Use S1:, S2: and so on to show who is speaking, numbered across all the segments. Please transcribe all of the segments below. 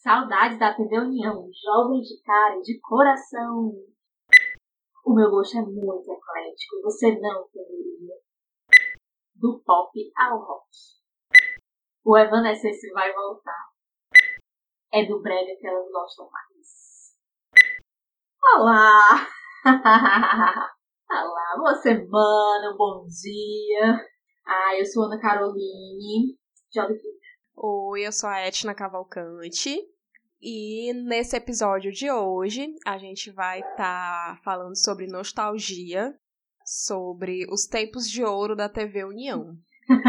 S1: Saudades da TV União, jovem de cara e de coração. O meu gosto é muito eclético, você não entenderia. Do pop ao rock. O Evanescence vai voltar. É do brega que elas gostam mais. Olá! Olá, boa semana, bom dia. Ah, eu sou Ana Caroline, Jovem
S2: Oi, eu sou a Etna Cavalcante. E nesse episódio de hoje, a gente vai estar tá falando sobre nostalgia, sobre os tempos de ouro da TV União.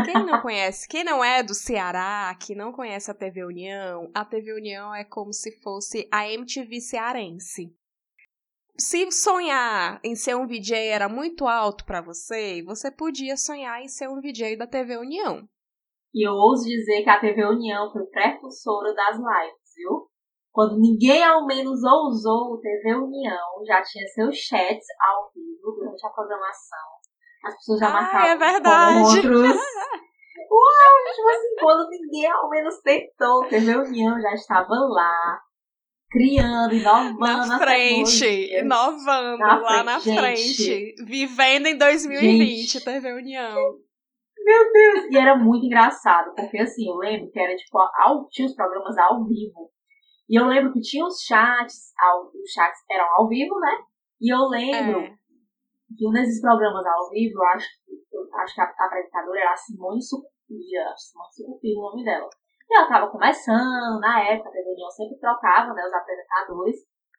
S2: Quem não conhece, quem não é do Ceará, que não conhece a TV União, a TV União é como se fosse a MTV cearense. Se sonhar em ser um VJ era muito alto para você, você podia sonhar em ser um VJ da TV União.
S1: E eu ouso dizer que a TV União foi precursora das lives, viu? Quando ninguém ao menos ousou, TV União já tinha seus chats ao vivo durante a programação as pessoas já ah, marcavam
S2: é verdade. encontros.
S1: Uau, tipo assim, quando ninguém ao menos tentou ter reunião, já estava lá, criando, inovando.
S2: Na frente, inovando na lá frente, na frente. Gente, vivendo em 2020, gente, TV União.
S1: Meu Deus! E era muito engraçado, porque assim, eu lembro que era tipo, ao, tinha os programas ao vivo. E eu lembro que tinha os chats, ao, os chats eram ao vivo, né? E eu lembro é que um desses programas ao vivo, eu acho, eu acho que a, a apresentadora era a Simone Sucupira, Simone Sucupira o nome dela. E ela estava começando, na época, a TV União sempre trocava né, os apresentadores.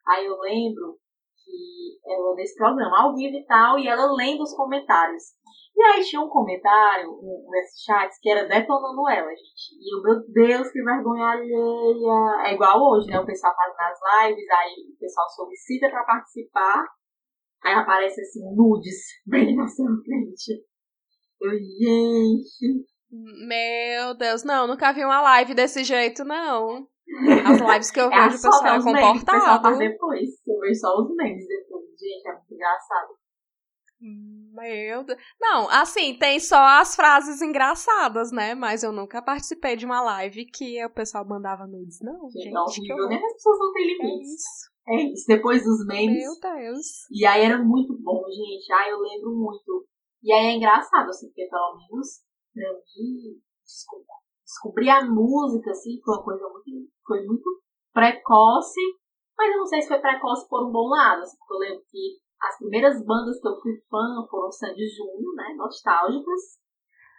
S1: Aí eu lembro que ela nesse programa ao vivo e tal, e ela lendo os comentários. E aí tinha um comentário um, nesses chats que era detonando ela, gente. E eu, meu Deus, que vergonha alheia. É igual hoje, né? O pessoal faz nas lives, aí o pessoal solicita para participar. Aí aparece assim, nudes, bem na sua frente. Eu, gente.
S2: Meu Deus, não, nunca vi uma live desse jeito, não. As lives que eu é vejo, o pessoal é comportado. o pessoal
S1: faz depois. Eu vejo só os memes depois. Gente, é muito engraçado.
S2: Meu Deus. Não, assim, tem só as frases engraçadas, né? Mas eu nunca participei de uma live que o pessoal mandava nudes. Não, gente. Não, que
S1: horror. as pessoas não têm limites. É isso. É isso, depois dos memes.
S2: Meu Deus.
S1: E aí era muito bom, gente. Ah, eu lembro muito. E aí é engraçado, assim, porque pelo menos pra mim descobrir, descobrir a música, assim, foi uma coisa muito, foi muito precoce. Mas eu não sei se foi precoce por um bom lado, assim, porque eu lembro que as primeiras bandas que eu fui fã foram Sandy Júnior, né, nostálgicas.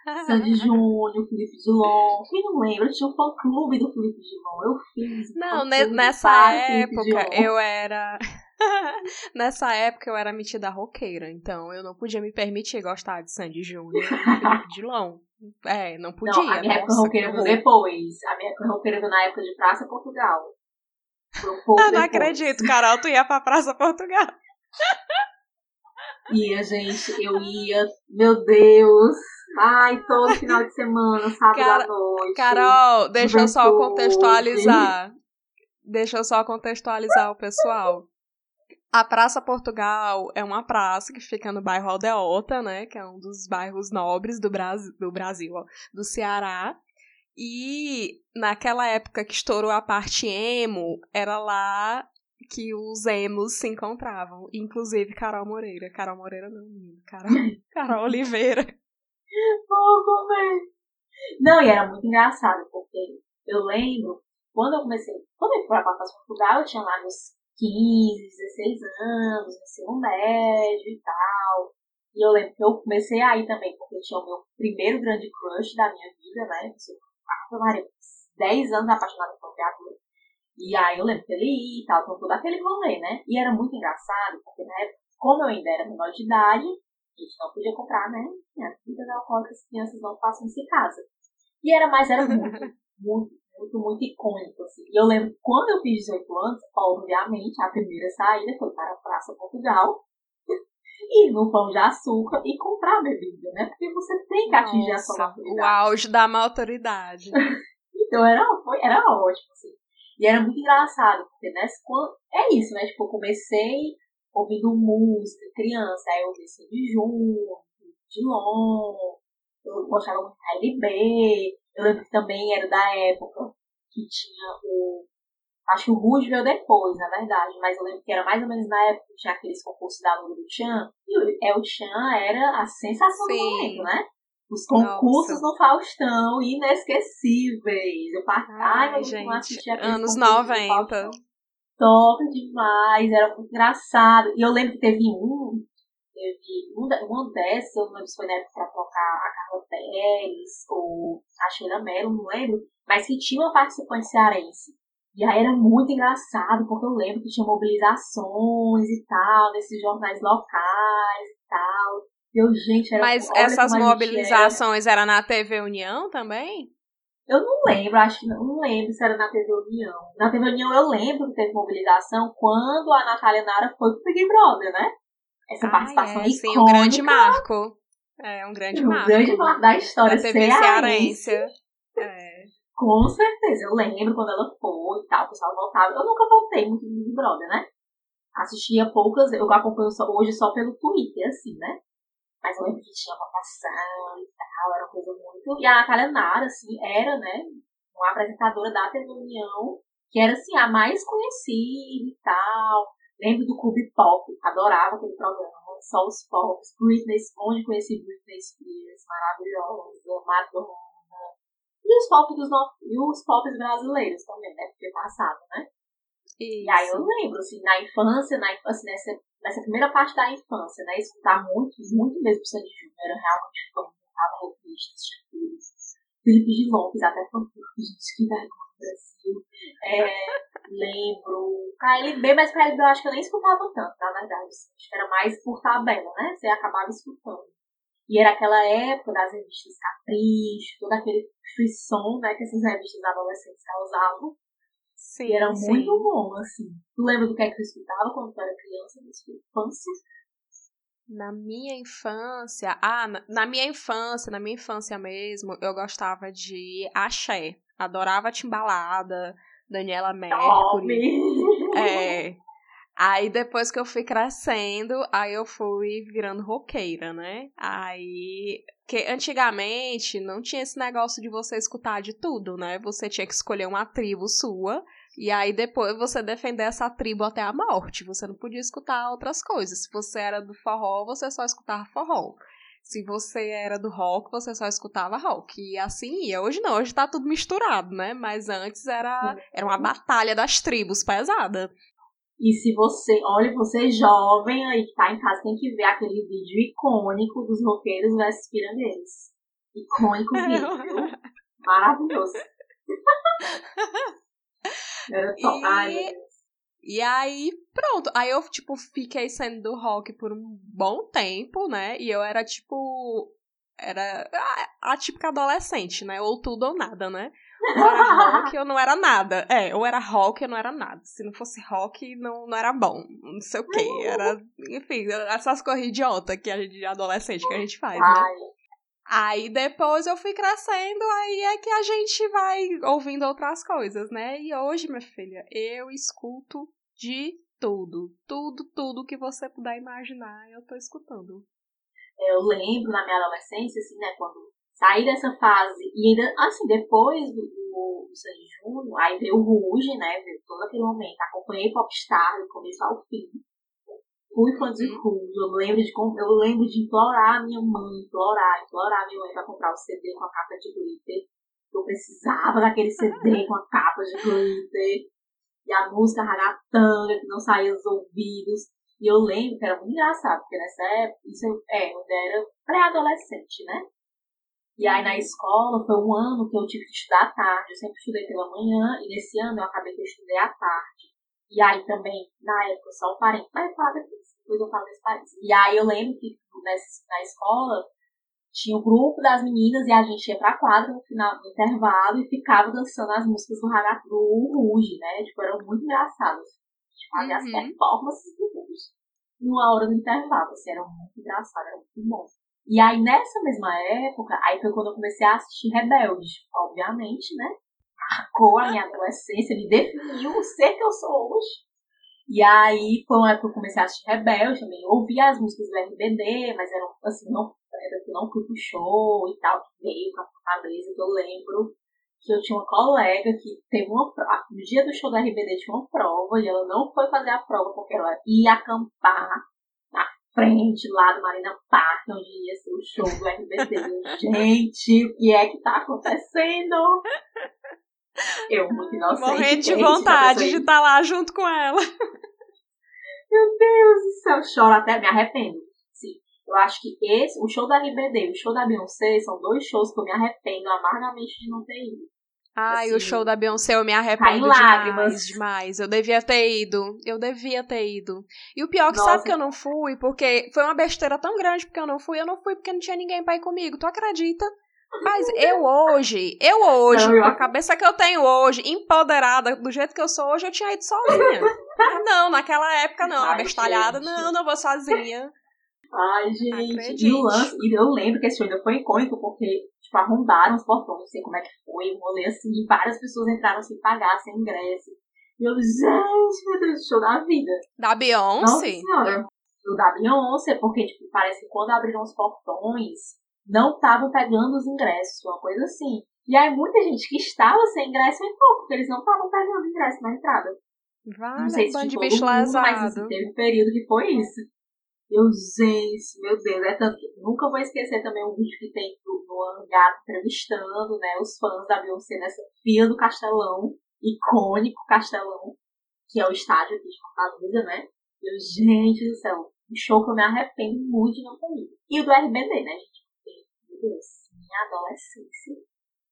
S1: Sandy Júnior, Felipe Dilon. Quem não lembra? Tinha o um fã-clube do Felipe Dilon. Eu fiz.
S2: Não, nessa época eu era. Nessa época eu era metida roqueira, então eu não podia me permitir gostar de Sandy Júnior e Felipe Dilon. É, não podia. Não,
S1: a minha época roqueira veio depois. A minha época roqueira veio na época de Praça Portugal.
S2: Um eu não acredito, Carol, tu ia pra Praça Portugal.
S1: Ia, gente, eu ia. Meu Deus. Ai, todo final de semana, sábado à noite.
S2: Carol, deixa eu só contextualizar. Deixa eu só contextualizar o pessoal. A Praça Portugal é uma praça que fica no bairro Aldeota, né? Que é um dos bairros nobres do Brasil, do, Brasil, ó, do Ceará. E naquela época que estourou a parte emo, era lá que os emos se encontravam. Inclusive Carol Moreira. Carol Moreira não, Carol, Carol Oliveira.
S1: Fogo, velho. Não, e era muito engraçado, porque eu lembro, quando eu comecei, quando eu fui para Portugal, eu tinha lá meus 15, 16 anos, ensino médio e tal. E eu lembro que eu comecei aí também, porque eu tinha o meu primeiro grande crush da minha vida, né? Eu Maria, 10 anos apaixonada por teatro. E aí eu lembro que ele ia e tal, então todo aquele rolê, né? E era muito engraçado, porque na época, como eu ainda era menor de idade, a gente não podia comprar, né? Bebidas alcoólicas que as crianças não façam em casa. E era, mas era muito, muito, muito, muito icônico, assim. E eu lembro quando eu fiz 18 anos, obviamente, a primeira saída foi para a Praça Portugal, ir no pão de açúcar e comprar bebida, né? Porque você tem que atingir Nossa, a sua maturidade.
S2: O auge da autoridade.
S1: então era, foi, era ótimo, assim. E era muito engraçado, porque nessa, é isso, né? Tipo, eu comecei ouvindo música, criança, aí eu ouvi de Júnior, Dilon, eu gostava muito de LB, eu lembro que também era da época que tinha o Acho que o Rouge veio depois, na verdade, mas eu lembro que era mais ou menos na época que tinha aqueles concursos da Lula do Chan, e o El Chan era a sensação Sim. do momento, né? Os concursos Nossa. no Faustão, inesquecíveis. Eu passei, ai, ai gente,
S2: assistia anos 90.
S1: Top demais, era muito engraçado. E eu lembro que teve um, teve um, uma dessas, eu não lembro se foi na época pra colocar a Carla Pérez ou a Sheila Mello, não lembro, mas que tinha uma participante cearense. E aí era muito engraçado, porque eu lembro que tinha mobilizações e tal, nesses jornais locais. Eu, gente, era,
S2: Mas essas mobilizações era. era na TV União também?
S1: Eu não lembro, acho que não, não, lembro se era na TV União. Na TV União eu lembro que teve mobilização quando a Natália Nara foi pro Big Brother, né? Essa ah, participação é, icônica. Sim,
S2: um grande marco. É, um grande um marco.
S1: Um grande marco da história da TV cearense.
S2: É.
S1: Com certeza, eu lembro quando ela foi e tal, o pessoal voltava. Eu nunca voltei muito no Big Brother, né? Assistia poucas, eu acompanho só, hoje só pelo Twitter, assim, né? Mas eu lembro que tinha votação e tal, era uma coisa muito. E a Natália Nara, assim, era, né, uma apresentadora da TV União, que era, assim, a mais conhecida e tal. Lembro do Clube Pop, adorava aquele programa, só os pops. Britney, onde conheci Britney Spears, maravilhosa, Madonna. E os pop dos no... e os pops brasileiros também, né? Porque passado, né? Isso. E aí eu lembro, assim, na infância, na infância, nessa, nessa primeira parte da infância, né? Escutar muito, muito mesmo Sandy Júnior, era realmente tava revistas, Felipe de Lopes, até fantástico, gente, que vergonha no Brasil. É, lembro. KLB, mas KLB eu acho que eu nem escutava tanto, na verdade. Assim, acho que era mais por tabela, né? Você acabava escutando. E era aquela época das revistas Capricho, todo aquele frisson, né, que essas revistas adolescentes causavam. Sim, e era sim. muito bom, assim. Tu lembra do que é que tu escutava quando tu era criança, na sua infância?
S2: Na minha infância, ah, na, na, minha infância, na minha infância mesmo, eu gostava de axé. Adorava Timbalada, Daniela Mercury. É, Aí depois que eu fui crescendo, aí eu fui virando roqueira, né? Aí. que antigamente não tinha esse negócio de você escutar de tudo, né? Você tinha que escolher uma tribo sua. E aí depois você defender essa tribo até a morte. Você não podia escutar outras coisas. Se você era do forró, você só escutava forró. Se você era do rock, você só escutava rock. E assim ia. Hoje não, hoje tá tudo misturado, né? Mas antes era, era uma batalha das tribos pesada.
S1: E se você, olha, você é jovem aí que tá em casa, tem que ver aquele vídeo icônico dos roqueiros versus pirandeiros. Icônico vídeo. Maravilhoso. Era top. E... Ai,
S2: e aí, pronto. Aí eu, tipo, fiquei sendo do rock por um bom tempo, né? E eu era, tipo. Era a, a típica adolescente, né? Ou tudo ou nada, né? Ou era rock ou não era nada. É, ou era rock ou não era nada. Se não fosse rock, não, não era bom. Não sei o quê. Era, enfim, essas coisas idiotas que a gente, de adolescente que a gente faz, né? Aí depois eu fui crescendo, aí é que a gente vai ouvindo outras coisas, né? E hoje, minha filha, eu escuto de tudo. Tudo, tudo que você puder imaginar, eu tô escutando.
S1: Eu lembro na minha adolescência, assim, né, quando sair dessa fase, e ainda, assim, depois do, do Sandy Júnior, aí veio o Ruge, né, veio todo aquele momento, acompanhei Popstar do começo ao fim, fui fã de Ruge, eu lembro de, eu lembro de implorar a minha mãe, implorar, implorar a minha mãe pra comprar o CD com a capa de glitter, eu precisava daquele CD com a capa de glitter, e a música ragatanga que não saía dos ouvidos, e eu lembro que era muito engraçado, porque nessa época, isso é, eu era pré-adolescente, né? E aí na escola foi um ano que eu tive que estudar à tarde. Eu sempre estudei pela manhã e nesse ano eu acabei que eu estudei à tarde. E aí também, na época, só o parente. Mas eu falo depois, depois eu falo desse parente. E aí eu lembro que nessa, na escola tinha o um grupo das meninas e a gente ia pra quadra no final do intervalo e ficava dançando as músicas do, Raga, do Ruge, né? Tipo, era muito engraçado. A gente fazia uhum. as performances do Ruge numa hora do intervalo. Assim, era muito engraçado, era muito bom. E aí, nessa mesma época, aí foi quando eu comecei a assistir Rebelde, obviamente, né? Marcou a minha adolescência, me definiu o ser que eu sou hoje. E aí foi uma época que eu comecei a assistir Rebelde também. ouvia as músicas do RBD, mas eram assim, não, era que não fui pro show e tal, que veio com a Fortaleza, que eu lembro que eu tinha uma colega que teve uma prova. No dia do show da RBD tinha uma prova e ela não foi fazer a prova porque ela ia acampar frente lá do Marina Park, onde ia ser o show do RBD. Gente, o que é que tá acontecendo? Eu, muito inocente.
S2: Morrendo de vontade de estar tá lá junto com ela.
S1: Meu Deus do céu, choro até, me arrependo. Sim, eu acho que esse, o show da RBD e o show da Beyoncé são dois shows que eu me arrependo amargamente de não ter ido.
S2: Ai, assim, o show da Beyoncé eu me arrependo demais, demais. Eu devia ter ido. Eu devia ter ido. E o pior é que Nossa. sabe que eu não fui, porque foi uma besteira tão grande porque eu não fui. Eu não fui porque não tinha ninguém pra ir comigo. Tu acredita? Mas eu hoje, eu hoje, não, com a cabeça que eu tenho hoje, empoderada do jeito que eu sou hoje, eu tinha ido sozinha. não, naquela época não, Ai, abestalhada, gente. não, não vou sozinha.
S1: Ai, gente, Acredite. e o lance, e eu lembro que esse show ainda foi icônico, porque, tipo, arrombaram os portões, não sei como é que foi, um rolê assim, e várias pessoas entraram sem pagar, sem ingresso. E eu, gente, meu Deus, show da vida.
S2: Da Beyoncé? Nossa senhora.
S1: O da Beyoncé, porque, tipo, parece que quando abriram os portões, não estavam pegando os ingressos, uma coisa assim. E aí muita gente que estava sem ingresso entrou, porque eles não estavam pegando ingresso na entrada.
S2: Vale, não sei se de bicho mundo, mas
S1: assim, teve um período que foi isso. Eu, gente, meu Deus, é tanto que nunca vou esquecer também um vídeo que tem do, do Hangar entrevistando, né, os fãs da Beyoncé nessa fila do Castelão, icônico Castelão, que é o estádio aqui de Fortaleza, né? Eu, gente do céu, um show que eu me arrependo muito de não ter ido. E o do RBD, né, gente? Deus, minha adolescência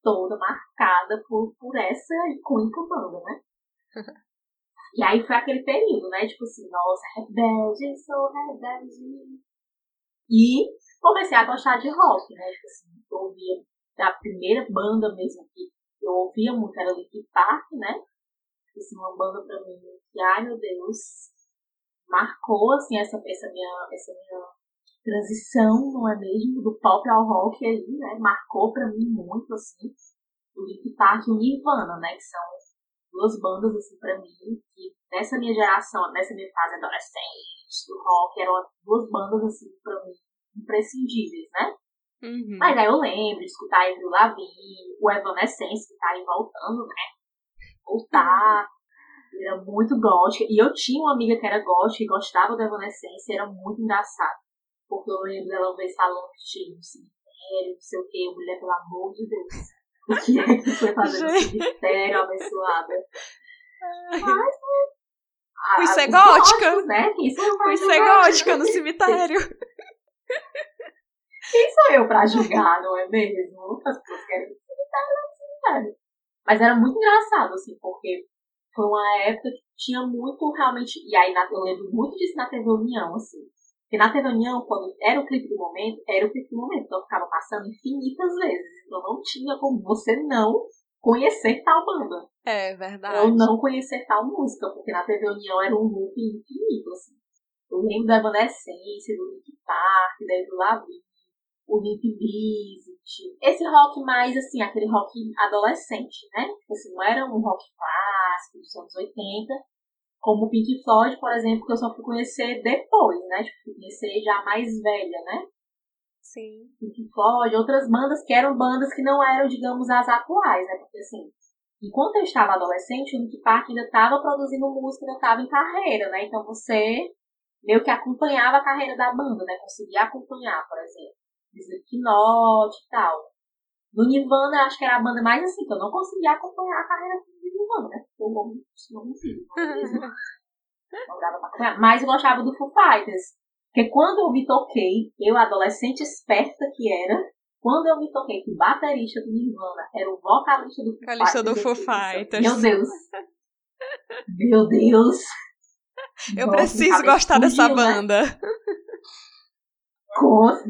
S1: toda marcada por, por essa icônica banda, né? e aí foi aquele período, né? Tipo assim, nossa, rebelde, sou rebelde. E comecei a gostar de rock, né? Tipo assim, eu ouvia da primeira banda mesmo que eu ouvia muito era Linkin Park, né? Tipo assim, uma banda pra mim que, ai meu Deus, marcou assim essa, essa minha, essa minha transição, não é mesmo, do pop ao rock aí, né? Marcou para mim muito, assim, o Linkin Park e o Nirvana, né? Que são duas bandas, assim, para mim, que nessa minha geração, nessa minha fase adolescente do rock, eram duas bandas, assim, para mim, imprescindíveis, né? Uhum. Mas aí eu lembro de escutar Avril Lavigne, o Evanescence, que tá aí voltando, né? Voltar. Era muito gótica. E eu tinha uma amiga que era gótica e gostava do Evanescence, era muito engraçado. Porque eu lembro dela uma vez falando que tinha um cemitério, não sei o que, mulher, pelo amor de Deus. O que é que foi fazer cemitério, abençoada? Mas, né?
S2: Fui ser gótica. né? Fui ser gótica no cemitério.
S1: Quem sou eu pra julgar, não é mesmo? As pessoas querem ir no cemitério, no cemitério. Mas era muito engraçado, assim, porque foi uma época que tinha muito realmente. E aí eu lembro muito disso na TV União, assim. Porque na TV União, quando era o clipe do momento, era o clipe do momento. Então ficava passando infinitas vezes. Então não tinha como você não conhecer tal banda.
S2: É verdade.
S1: Ou não conhecer tal música, porque na TV União era um loop infinito, assim. Eu lembro da Evanescence, do Link Park, da Edu o Limp Bizkit. Esse rock mais, assim, aquele rock adolescente, né? Tipo assim, não era um rock clássico dos anos 80, como o Pink Floyd, por exemplo, que eu só fui conhecer depois, né? Tipo, fui conhecer já mais velha, né?
S2: Sim.
S1: Pink Floyd, outras bandas que eram bandas que não eram, digamos, as atuais, né? Porque assim, enquanto eu estava adolescente, o Linkin Park ainda estava produzindo música, ainda estava em carreira, né? Então você meio que acompanhava a carreira da banda, né? Conseguia acompanhar, por exemplo, Slipknot e tal. No Nirvana, acho que era a banda mais assim, que eu não conseguia acompanhar a carreira né? Porque eu não, não, não, não dava pra acompanhar. Mas eu gostava do Foo Fighters. Porque quando eu me toquei, eu, adolescente esperta que era, quando eu me toquei que o baterista do Nirvana era o vocalista do Foo
S2: vocalista Fighters. do Foo Fighters.
S1: Meu Deus. Meu Deus.
S2: Eu Nossa, preciso gostar explodiu, dessa né? banda. Né?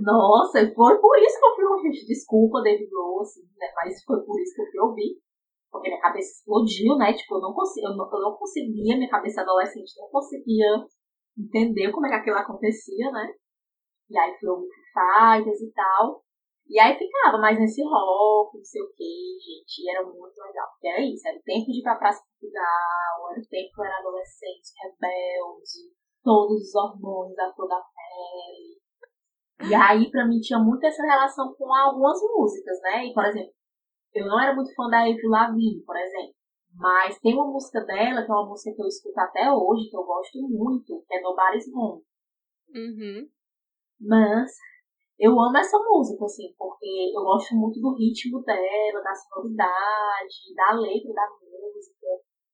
S1: Nossa, foi por isso que eu fui ouvir. Desculpa, David Grohl, assim, né? Mas foi por isso que eu fui ouvir. Porque minha cabeça explodiu, né? Tipo, eu não, consegui, eu não, eu não conseguia, minha cabeça adolescente não conseguia entender como é que aquilo acontecia, né? E aí fui ouvir Fighters e tal. E aí ficava mais nesse rock, não sei o que, gente. E era muito legal. Porque era isso, era o tempo de ir pra Praça Portugal, era o tempo que eu era adolescente, rebelde, todos os hormônios a toda a pele. E aí, pra mim, tinha muito essa relação com algumas músicas, né? E, por exemplo, eu não era muito fã da Avril Lavigne, por exemplo. Mas tem uma música dela, que é uma música que eu escuto até hoje, que eu gosto muito, que é Nobody's Home.
S2: Uhum.
S1: Mas eu amo essa música, assim, porque eu gosto muito do ritmo dela, da sonoridade, da letra da música.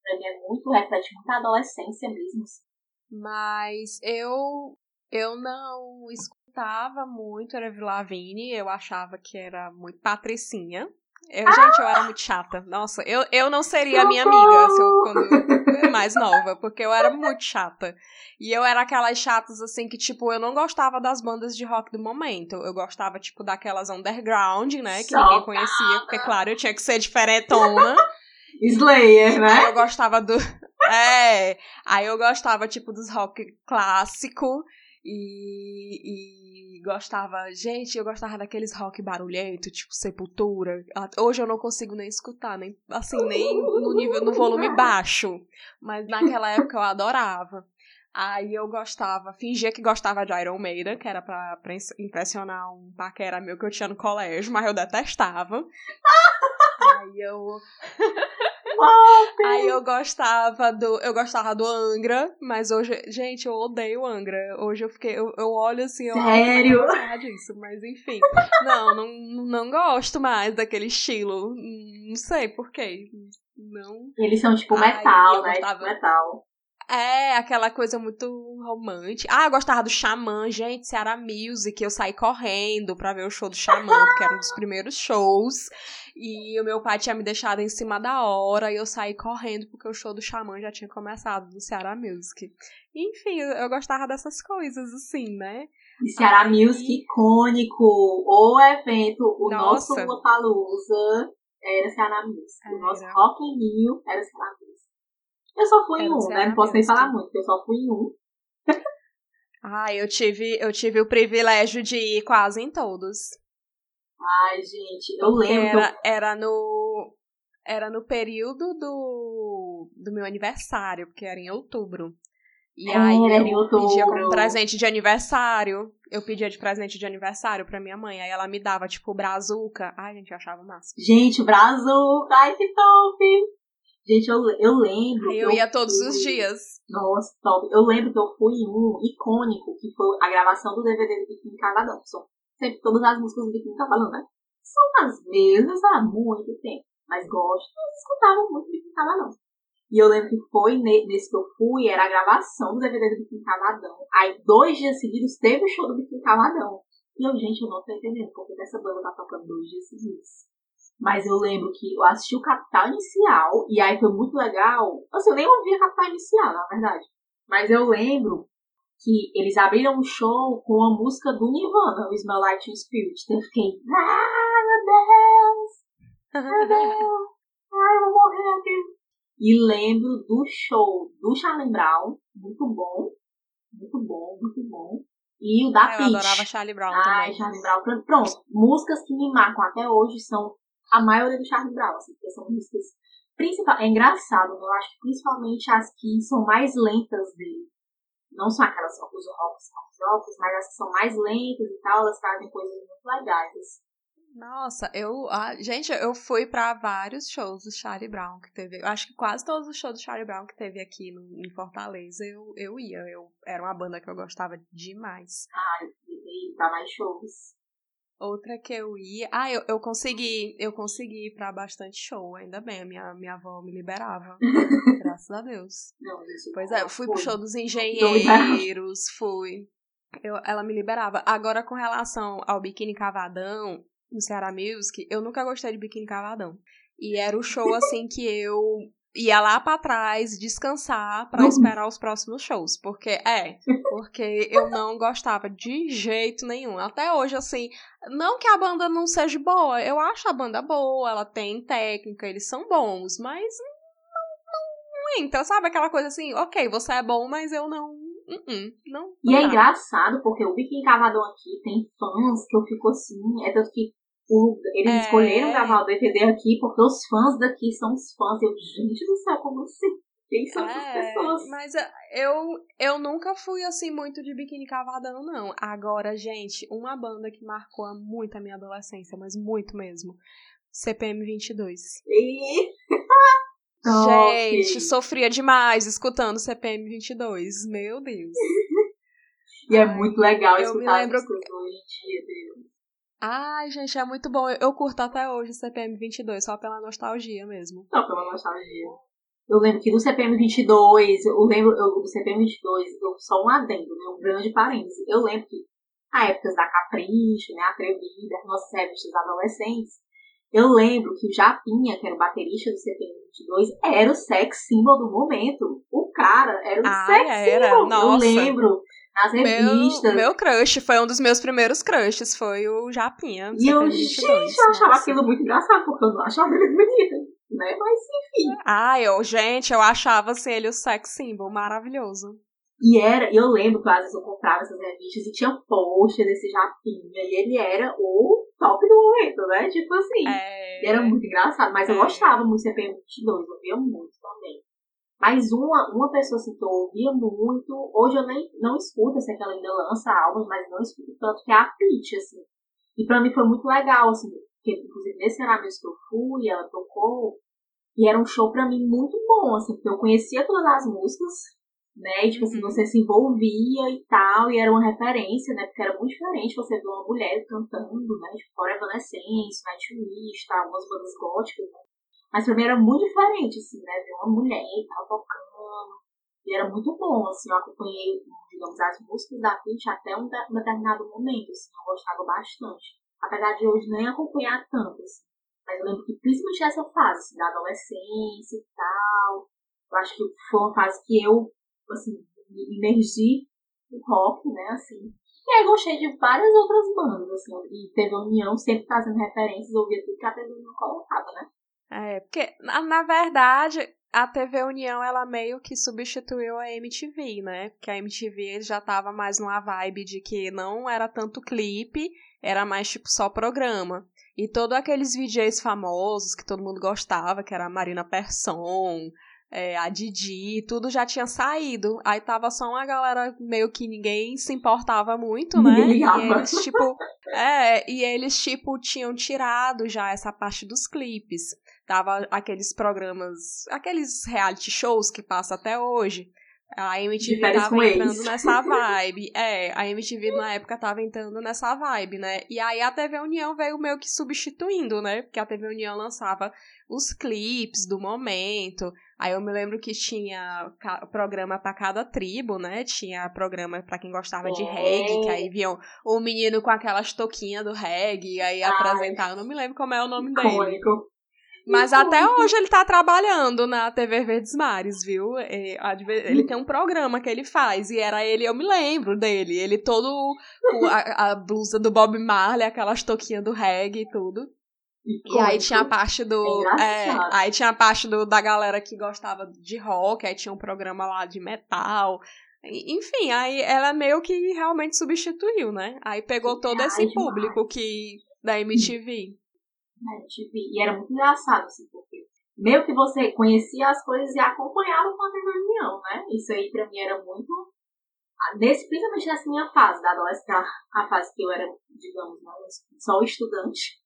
S1: Pra mim é muito, reflete muito a adolescência mesmo. Assim.
S2: Mas eu eu não escutava muito Avril Lavigne, eu achava que era muito patricinha. Eu, ah! Gente, eu era muito chata. Nossa, eu, eu não seria minha amiga se eu, quando mais nova, porque eu era muito chata. E eu era aquelas chatas, assim, que, tipo, eu não gostava das bandas de rock do momento. Eu gostava, tipo, daquelas underground, né, que ninguém conhecia, porque, claro, eu tinha que ser diferentona.
S1: Slayer, né?
S2: Aí eu gostava do. É. Aí eu gostava, tipo, dos rock clássico. E, e, gostava, gente, eu gostava daqueles rock barulhento, tipo Sepultura. Hoje eu não consigo nem escutar, nem assim, nem no nível no volume baixo, mas naquela época eu adorava. Aí eu gostava, fingia que gostava de Iron Maiden, que era pra, pra impressionar um paquera meu que eu tinha no colégio, mas eu detestava. Aí eu. Aí eu gostava do. Eu gostava do Angra, mas hoje. Gente, eu odeio Angra. Hoje eu fiquei. Eu, eu olho assim, eu
S1: Sério?
S2: não disso, mas enfim. Não, não, não gosto mais daquele estilo. Não sei porquê. Não.
S1: Eles são tipo metal, né? Gostava... Tipo metal.
S2: É, aquela coisa muito romântica. Ah, eu gostava do Xamã, gente, Ceará Music. Eu saí correndo pra ver o show do Xamã, porque era um dos primeiros shows. E o meu pai tinha me deixado em cima da hora e eu saí correndo porque o show do Xamã já tinha começado no Ceará Music. Enfim, eu, gostava dessas coisas, assim, né?
S1: E Ceará Aí... Music icônico, o evento, o Nossa. nosso Lollapalooza era Ceará Music. O nosso Rock era Ceará Music. Eu só fui em um, né? Não posso nem falar muito, eu só fui em um.
S2: ah, eu tive, eu tive o privilégio de ir quase em todos.
S1: Ai, gente, eu lembro.
S2: Era, eu... era no. Era no período do, do meu aniversário, porque era em outubro. E é, aí eu pedia como presente de aniversário. Eu pedia de presente de aniversário pra minha mãe. Aí ela me dava, tipo, brazuca. Ai, gente, eu achava massa.
S1: Gente, brazuca! Ai, que top! Gente, eu, eu lembro.
S2: Eu, ia todos fui... os dias.
S1: Nossa, top. Eu lembro que eu fui em um icônico, que foi a gravação do DVD do Biquíni Cavadão. São sempre todas as músicas do Biquíni Cavadão, né? São as mesmas há muito tempo. Mas gosto, mas escutava muito Biquíni Cavadão. E eu lembro que foi nesse que eu fui, era a gravação do DVD do Biquíni Cavadão. Aí, dois dias seguidos, teve o show do Biquíni Cavadão. E eu, gente, eu não tô entendendo porque essa banda tá tocando dois dias seguidos. Mas eu lembro que eu assisti o Capital Inicial, e aí foi muito legal. Assim, eu nem ouvi a Capital Inicial, na verdade. Mas eu lembro que eles abriram um show com a música do Nirvana, o Smell Like Teen Spirit. Então eu fiquei, ah, meu Deus! Meu Deus! Ai, eu vou morrer aqui. E lembro do show do Charlie Brown, muito bom. Muito bom, muito bom. E o da
S2: Eu adorava Charlie Brown
S1: Ai,
S2: também.
S1: Charlie Brown. Pronto, músicas que me marcam até hoje são a maioria do Charlie Brown, assim, porque são músicas principal, é engraçado, né? eu acho que principalmente as que são mais lentas dele. Não são aquelas os rocks, rocks, rocks, mas as que são mais lentas e tal, elas fazem coisas muito legais.
S2: Nossa, eu. Ah, gente, eu fui para vários shows do Charlie Brown que teve. Eu acho que quase todos os shows do Charlie Brown que teve aqui no, em Fortaleza eu, eu ia. Eu, era uma banda que eu gostava demais.
S1: Ah, eu ia pra mais shows.
S2: Outra que eu ia. Ah, eu, eu consegui. Eu consegui ir pra bastante show, ainda bem. A minha, minha avó me liberava. graças a Deus.
S1: Não,
S2: pois é, eu fui pro show dos engenheiros, fui. Eu, ela me liberava. Agora, com relação ao biquíni cavadão no Ceará Music, eu nunca gostei de biquíni cavadão. E era o show assim que eu ia lá para trás descansar para esperar os próximos shows, porque é, porque eu não gostava de jeito nenhum. Até hoje assim, não que a banda não seja boa, eu acho a banda boa, ela tem técnica, eles são bons, mas não, não, não entra, sabe aquela coisa assim, OK, você é bom, mas eu não Uh -uh, não,
S1: não, e é engraçado porque o Biquíni Cavadão aqui tem fãs que eu fico assim, é tanto que o, eles é... escolheram gravar o DVD aqui porque os fãs daqui são os fãs. Eu, gente do céu, como assim? Quem são é, essas pessoas?
S2: Mas eu, eu nunca fui assim muito de biquíni cavadão, não. Agora, gente, uma banda que marcou muito a minha adolescência, mas muito mesmo. CPM 22.
S1: E...
S2: Gente, sofria demais escutando CPM 22. Meu Deus.
S1: e é Ai, muito legal
S2: escutar
S1: me lembro...
S2: hoje em dia dele. Ai, gente, é muito bom. Eu, eu curto até hoje o CPM 22, só pela nostalgia mesmo.
S1: Só pela nostalgia. Eu lembro que no CPM 22, eu lembro eu, do CPM 22, eu, só um adendo, né, um grande parênteses. Eu lembro que a épocas da Capricho, né, Atrevida, nossas revistas adolescentes, eu lembro que o Japinha, que era o baterista do CPM 22, era o sex symbol do momento. O cara era o ah, sex era? symbol. Nossa. Eu lembro nas revistas.
S2: Meu, meu crush foi um dos meus primeiros crushes, foi o Japinha.
S1: E eu, gente, eu achava aquilo muito engraçado, porque eu não achava ele bonito, né? Mas enfim.
S2: Ah, eu, gente, eu achava assim, ele o sex symbol, maravilhoso.
S1: E era, eu lembro que às vezes eu comprava essas revistas e tinha pôster desse Japinha, e ele era o top do momento, né? Tipo assim. É... Era muito engraçado, mas eu é. gostava muito de CPM 22, eu via muito também. Mas uma, uma pessoa assim, que eu ouvia muito, hoje eu nem não escuto, assim, que ela ainda lança álbuns, mas não escuto tanto, que é a Peach, assim. E pra mim foi muito legal, assim, porque inclusive nesse cenário que eu fui, ela tocou, e era um show pra mim muito bom, assim, porque eu conhecia todas as músicas, né, e, tipo assim, uhum. você se envolvia e tal, e era uma referência, né, porque era muito diferente você ver uma mulher cantando, né, tipo, Fora Evanescence, Nightwish, tal, algumas bandas góticas, né, mas pra mim era muito diferente, assim, né? Ver uma mulher e tal tocando. E era muito bom, assim, eu acompanhei, digamos, as músicas da Pitty até um, determinado momento, assim, eu gostava bastante. Apesar de hoje nem acompanhar tanto, assim. Mas eu lembro que principalmente essa fase, assim, da adolescência e tal. Eu acho que foi uma fase que eu, assim, me no rock, né, assim. E aí gostei de várias outras bandas, assim, e teve a União sempre fazendo referências, ouvia tudo que a TV União colocava, né?
S2: É, porque, na, na verdade, a TV União, ela meio que substituiu a MTV, né? Porque a MTV já tava mais numa vibe de que não era tanto clipe, era mais tipo só programa. E todos aqueles VJs famosos que todo mundo gostava, que era a Marina Persson, é, a Didi, tudo já tinha saído. Aí tava só uma galera meio que ninguém se importava muito, né? E eles, tipo, é, e eles, tipo, tinham tirado já essa parte dos clipes. Tava aqueles programas, aqueles reality shows que passa até hoje. A MTV tava entrando eles. nessa vibe. É, a MTV na época tava entrando nessa vibe, né? E aí a TV União veio meio que substituindo, né? Porque a TV União lançava os clipes do momento. Aí eu me lembro que tinha programa para cada tribo, né? Tinha programa para quem gostava de reggae, que aí viam o menino com aquelas touquinhas do reggae, aí apresentar. Eu não me lembro como é o nome dele. Mas até hoje ele tá trabalhando na TV Verdes Mares, viu? É, ele tem um programa que ele faz, e era ele, eu me lembro dele. Ele todo com a, a blusa do Bob Marley, aquelas toquinhas do reggae e tudo. E aí tinha a parte do. É, é aí tinha a parte do, da galera que gostava de rock, aí tinha um programa lá de metal. Enfim, aí ela meio que realmente substituiu, né? Aí pegou todo esse público que da MTV
S1: na MTV. E era muito engraçado, assim, porque meio que você conhecia as coisas e acompanhava com a reunião, né? Isso aí pra mim era muito. Nesse, principalmente nessa minha fase da adolescência, a fase que eu era, digamos, né, só estudante.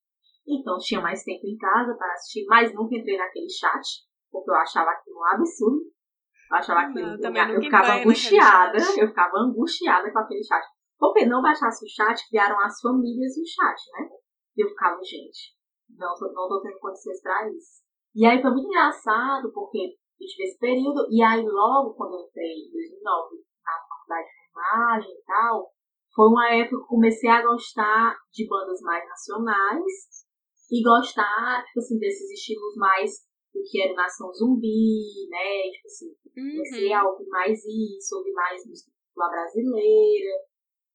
S1: Então tinha mais tempo em casa para assistir, mas nunca entrei naquele chat, porque eu achava aquilo um absurdo. Eu achava aquilo. Não, eu, eu ficava angustiada, eu ficava angustiada com aquele chat. Porque não baixasse o chat, criaram as famílias no chat, né? E eu ficava, gente, não, não tô tendo condições pra isso. E aí foi muito engraçado, porque eu tive esse período, e aí logo quando eu entrei em 2009 na faculdade de enfermagem e tal, foi uma época que eu comecei a gostar de bandas mais nacionais e gostar, tipo assim, desses estilos mais do que era Nação Zumbi, né? Tipo assim, comecei uhum. a ouvir mais isso, ouvir mais música brasileira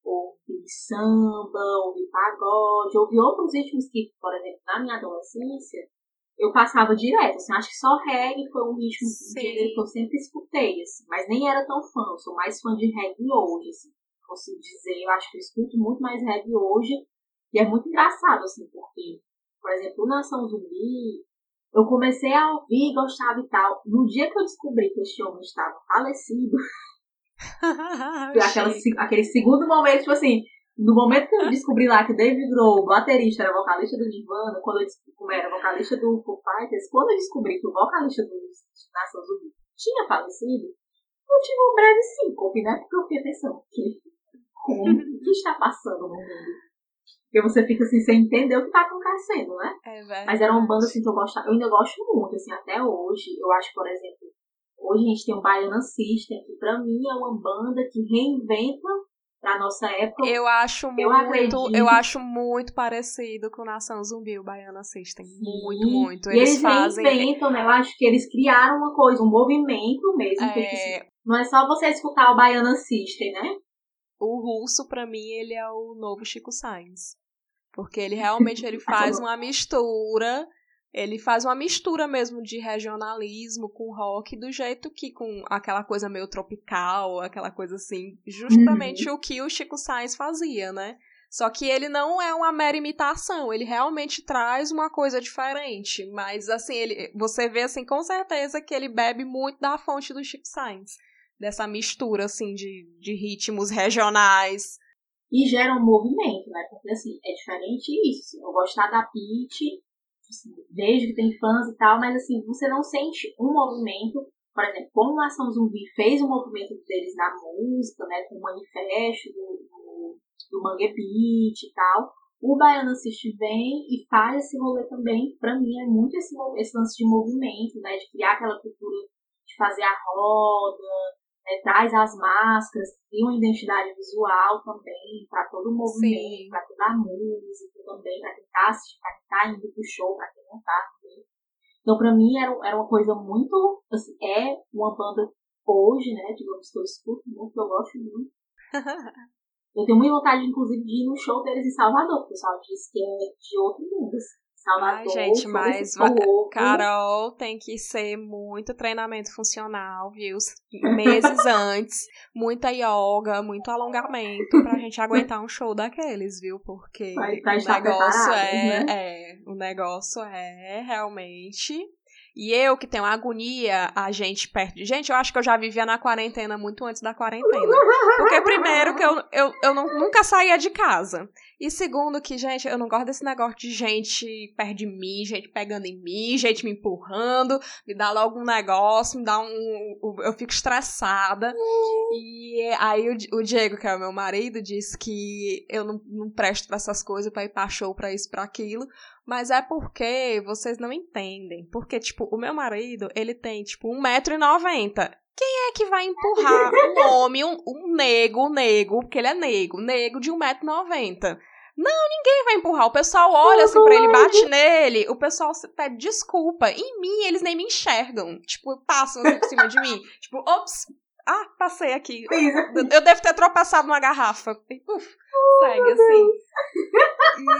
S1: ouvi samba, ouvi pagode, ouvi outros ritmos que, por exemplo, na minha adolescência, eu passava direto, assim, acho que só reggae foi um ritmo que eu sempre escutei, assim, mas nem era tão fã, eu sou mais fã de reggae hoje, assim, consigo dizer, eu acho que eu escuto muito mais reggae hoje, e é muito engraçado, assim, porque, por exemplo, o Nação Zumbi, eu comecei a ouvir, gostava e tal, no dia que eu descobri que este homem estava falecido, Aquela, aquele segundo momento, tipo assim, No momento que eu descobri lá que o David Grohl, baterista, era vocalista do Nirvana, quando eu descobri como era vocalista do Foo Fighters, quando eu descobri que o vocalista do Nação Zumbi tinha falecido, eu tive um breve síncope, né? Porque eu fiquei pensando, que, como, o que está passando no mundo? Porque você fica assim, sem entender o que está acontecendo, né?
S2: É
S1: Mas era uma banda assim que eu gostava, eu ainda gosto muito, assim, até hoje. Eu acho, por exemplo, hoje a gente tem o Baiana System, que pra mim é uma banda que reinventa pra nossa época.
S2: Eu acho eu muito, acredito. eu acho muito parecido com Nação Zumbi, o Baiana System. Sim. Muito, muito.
S1: Eles, eles fazem... reinventam, né? Eu acho que eles criaram uma coisa, um movimento mesmo. É... Não é só você escutar o Baiana System, né?
S2: O russo, para mim, ele é o novo Chico Sainz. Porque ele realmente ele faz uma mistura, ele faz uma mistura mesmo de regionalismo com rock, do jeito que com aquela coisa meio tropical, aquela coisa assim, justamente uhum. o que o Chico Sainz fazia, né? Só que ele não é uma mera imitação, ele realmente traz uma coisa diferente. Mas assim, ele, você vê assim com certeza que ele bebe muito da fonte do Chico Sainz. Dessa mistura assim de, de ritmos regionais
S1: e gera um movimento, né? Porque assim, é diferente isso. Assim, eu gostar da Peach, assim, vejo que tem fãs e tal, mas assim, você não sente um movimento, por exemplo, como a Ação Zumbi fez o um movimento deles na música, né? Com o manifesto do, do, do Mangue Beat e tal. O Baiano Assiste vem e faz esse rolê também. Pra mim é muito esse, esse lance de movimento, né? De criar aquela cultura de fazer a roda, é, traz as máscaras, tem uma identidade visual também para todo o movimento, para toda a música também, para quem está assistindo, para quem está indo pro show, para quem não está também. Então, para mim, era, era uma coisa muito. Assim, é uma banda hoje, né? Digamos que eu escuto muito, que eu gosto muito. eu tenho muita vontade, inclusive, de ir no show deles em Salvador, porque o pessoal diz que é de outro mundo. Assim. Salvador. Ai,
S2: gente, mas Carol tem que ser muito treinamento funcional, viu? Meses antes, muita yoga, muito alongamento pra gente aguentar um show daqueles, viu? Porque o negócio é, né? é, o negócio é realmente e eu que tenho agonia, a gente perto de gente, eu acho que eu já vivia na quarentena muito antes da quarentena. Porque primeiro que eu, eu, eu não, nunca saía de casa. E segundo que, gente, eu não gosto desse negócio de gente perto de mim, gente pegando em mim, gente me empurrando, me dá logo um negócio, me dá um. Eu fico estressada. E aí o, o Diego, que é o meu marido, disse que eu não, não presto pra essas coisas, pra ir pra show, pra isso, pra aquilo. Mas é porque vocês não entendem. Porque, tipo, o meu marido, ele tem, tipo, 1,90m. Quem é que vai empurrar um homem, um, um nego, um nego, porque ele é nego, nego de 1,90m? Não, ninguém vai empurrar. O pessoal olha assim pra ele, bate nele. O pessoal pede desculpa. Em mim, eles nem me enxergam. Tipo, passam assim por cima de mim. Tipo, ops, ah, passei aqui. Eu devo ter tropeçado numa garrafa. Uf, segue assim.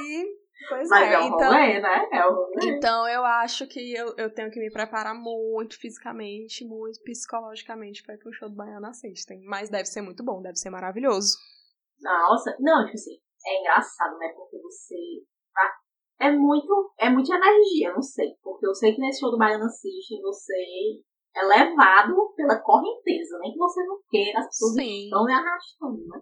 S2: E
S1: Pois Mas é, é um então, rolê, né? É um rolê.
S2: Então eu acho que eu, eu tenho que me preparar muito fisicamente, muito psicologicamente para ir pro show do Baiana System. Mas deve ser muito bom, deve ser maravilhoso.
S1: Nossa, não, tipo assim, é engraçado, né? Porque você. É muito. É muita energia, não sei. Porque eu sei que nesse show do Baiana System você é levado pela correnteza, nem que você não queira, as pessoas Sim. estão me arrastando, né?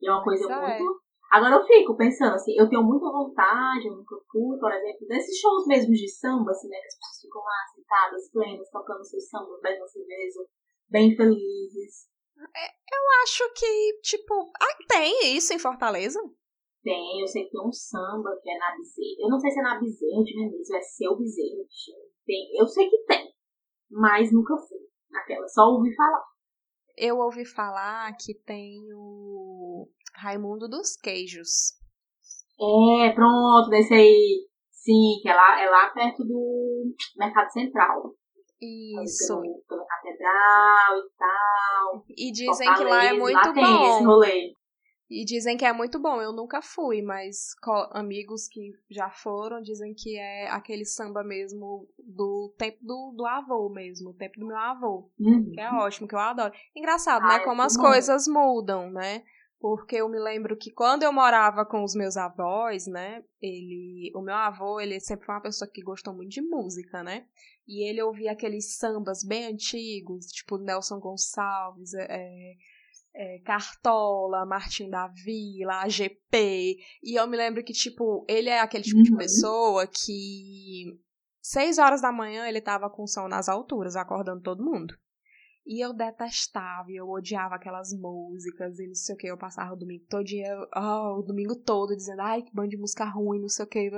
S1: E é uma coisa é. muito. Agora eu fico pensando assim, eu tenho muita vontade, eu nunca fui, por exemplo, desses shows mesmo de samba, assim, né? Que as pessoas ficam lá sentadas, plenas, tocando seus sambas, bebendo cerveja, bem felizes.
S2: É, eu acho que, tipo, ah, tem isso em Fortaleza?
S1: Tem, eu sei que tem um samba que é na Bezerra. Eu não sei se é na Bezerra de Menezes, é seu Bezerra Tem, eu sei que tem, mas nunca fui naquela, só ouvi falar.
S2: Eu ouvi falar que tem o Raimundo dos Queijos.
S1: É, pronto, desse aí. Sim, que é lá, é lá perto do Mercado Central.
S2: Isso.
S1: Pelo, pela catedral e tal.
S2: E dizem que lá é muito lá bom.
S1: Tem esse rolê.
S2: E dizem que é muito bom. Eu nunca fui, mas amigos que já foram dizem que é aquele samba mesmo do tempo do, do avô mesmo, o tempo do meu avô.
S1: Uhum.
S2: Que é ótimo, que eu adoro. Engraçado, né, ah, né? Como as bom. coisas mudam, né? Porque eu me lembro que quando eu morava com os meus avós, né? Ele. O meu avô, ele sempre foi uma pessoa que gostou muito de música, né? E ele ouvia aqueles sambas bem antigos, tipo Nelson Gonçalves, é, é, Cartola, Martim da Vila, AGP. E eu me lembro que, tipo, ele é aquele tipo uhum. de pessoa que. Seis horas da manhã ele tava com som nas alturas, acordando todo mundo. E eu detestava, e eu odiava aquelas músicas e não sei o que. Eu passava o domingo todo dia, oh, o domingo todo, dizendo, ai, que bando de música ruim, não sei o que.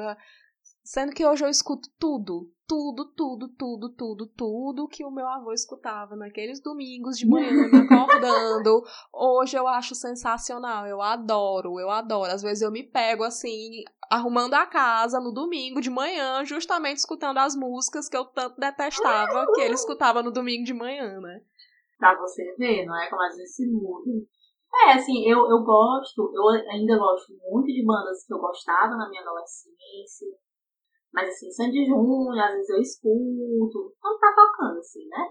S2: Sendo que hoje eu escuto tudo, tudo, tudo, tudo, tudo, tudo que o meu avô escutava naqueles domingos de manhã, me acordando. Hoje eu acho sensacional, eu adoro, eu adoro. Às vezes eu me pego assim, arrumando a casa no domingo de manhã, justamente escutando as músicas que eu tanto detestava que ele escutava no domingo de manhã, né?
S1: Pra você ver, não é? Como às vezes se muda. É, assim, eu, eu gosto, eu ainda gosto muito de bandas que eu gostava na minha adolescência mas assim, Sandy Júnior, às vezes eu escuto. Não tá tocando, assim, né?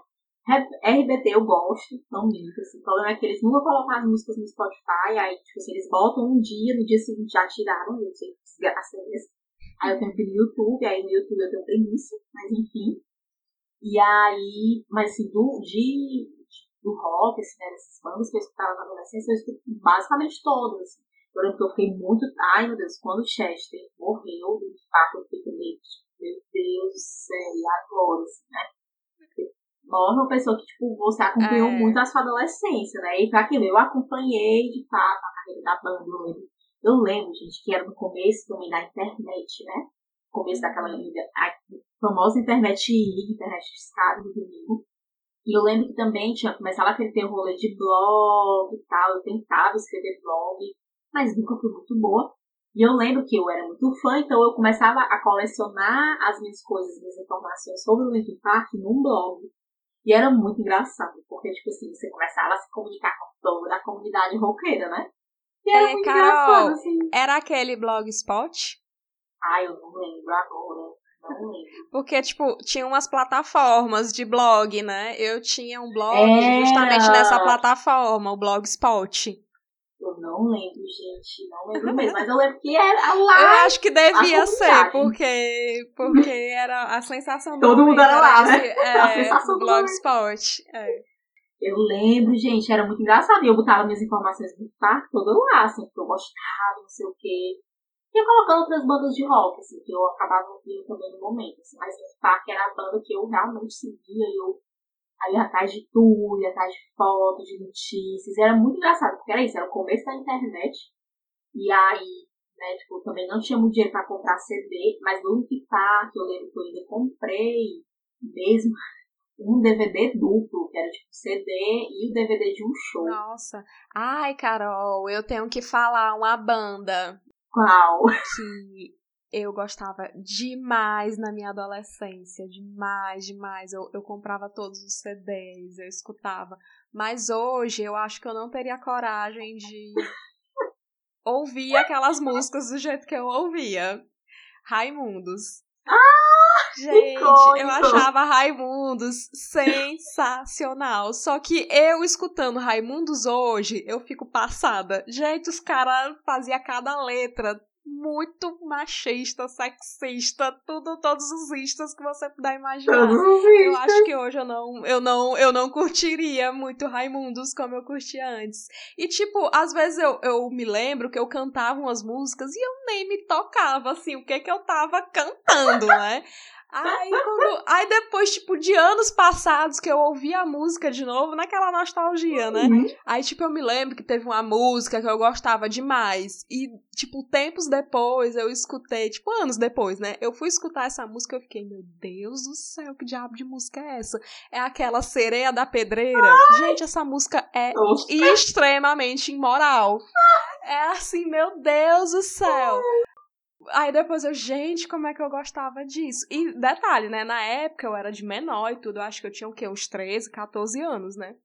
S1: RBT eu gosto, não minto, assim. O problema é que eles nunca colocam as músicas no Spotify, aí, tipo assim, eles botam um dia, no dia seguinte já tiraram, eu sei que desgraça é Aí eu tenho que ir no YouTube, aí no YouTube eu tenho preguiça, mas enfim. E aí, mas assim, do, de, do rock, assim, né, dessas bandas que eu escutava na adolescência, eu escuto basicamente todas, assim. Eu lembro que eu fiquei muito. Ai, meu Deus, quando o Chester morreu, de fato, eu fiquei meio. Meu Deus do céu, e agora, assim, né? Morre uma pessoa que, tipo, você acompanhou é. muito a sua adolescência, né? E pra aquilo, eu acompanhei, de fato, a carreira da banda, eu lembro. Eu lembro, gente, que era no começo também da internet, né? começo daquela a famosa internet internet de escada do domingo. E eu lembro que também tinha começado aquele ter rolê de blog e tal. Eu tentava escrever blog mas nunca fui muito boa. E eu lembro que eu era muito fã, então eu começava a colecionar as minhas coisas, minhas informações sobre o Linkin Park num blog. E era muito engraçado, porque, tipo assim, você começava a se comunicar com toda a comunidade roqueira, né? E era é, muito Carol, engraçado, assim.
S2: Era aquele blogspot?
S1: Ah, eu não lembro agora.
S2: Porque, tipo, tinha umas plataformas de blog, né? Eu tinha um blog era... justamente nessa plataforma, o Blogspot.
S1: Eu não lembro, gente. Não lembro mesmo. Mas eu lembro que era lá.
S2: Eu acho que devia ser, porque, porque era a sensação
S1: do Todo mundo era lá, né?
S2: É, a sensação Blogspot. É.
S1: Eu lembro, gente, era muito engraçado. E eu botava minhas informações do parque todo lá, assim, porque eu gostava, não sei o quê. Eu colocando outras bandas de rock, assim, que eu acabava ouvindo também no momento, assim. Mas o parque era a banda que eu realmente seguia e eu Aí atrás de tudo, atrás de fotos, de notícias. Era muito engraçado, porque era isso, era o começo da internet. E aí, né, tipo, também não tinha muito dinheiro pra comprar CD, mas no Link Park eu lembro que eu ainda comprei mesmo um DVD duplo, que era tipo CD e o DVD de um show.
S2: Nossa. Ai, Carol, eu tenho que falar uma banda.
S1: Qual?
S2: Que eu gostava demais na minha adolescência, demais, demais. Eu, eu comprava todos os CDs, eu escutava. Mas hoje eu acho que eu não teria coragem de ouvir aquelas músicas do jeito que eu ouvia. Raimundos.
S1: Ah,
S2: Gente, eu achava Raimundos sensacional. Só que eu escutando Raimundos hoje, eu fico passada. Gente, os caras faziam cada letra muito machista, sexista, tudo, todos os istas que você puder imaginar. Eu acho que hoje eu não, eu não, eu não curtiria muito Raimundos como eu curtia antes. E tipo, às vezes eu, eu me lembro que eu cantava umas músicas e eu nem me tocava assim, o que que eu tava cantando, né? Aí, quando, aí depois, tipo, de anos passados que eu ouvi a música de novo, naquela nostalgia, né? Uhum. Aí, tipo, eu me lembro que teve uma música que eu gostava demais. E, tipo, tempos depois eu escutei, tipo, anos depois, né? Eu fui escutar essa música e eu fiquei, meu Deus do céu, que diabo de música é essa? É aquela sereia da pedreira. Ai. Gente, essa música é Nossa. extremamente imoral. É assim, meu Deus do céu. Aí depois eu, gente, como é que eu gostava disso? E detalhe, né? Na época eu era de menor e tudo, eu acho que eu tinha o quê? Uns 13, 14 anos, né?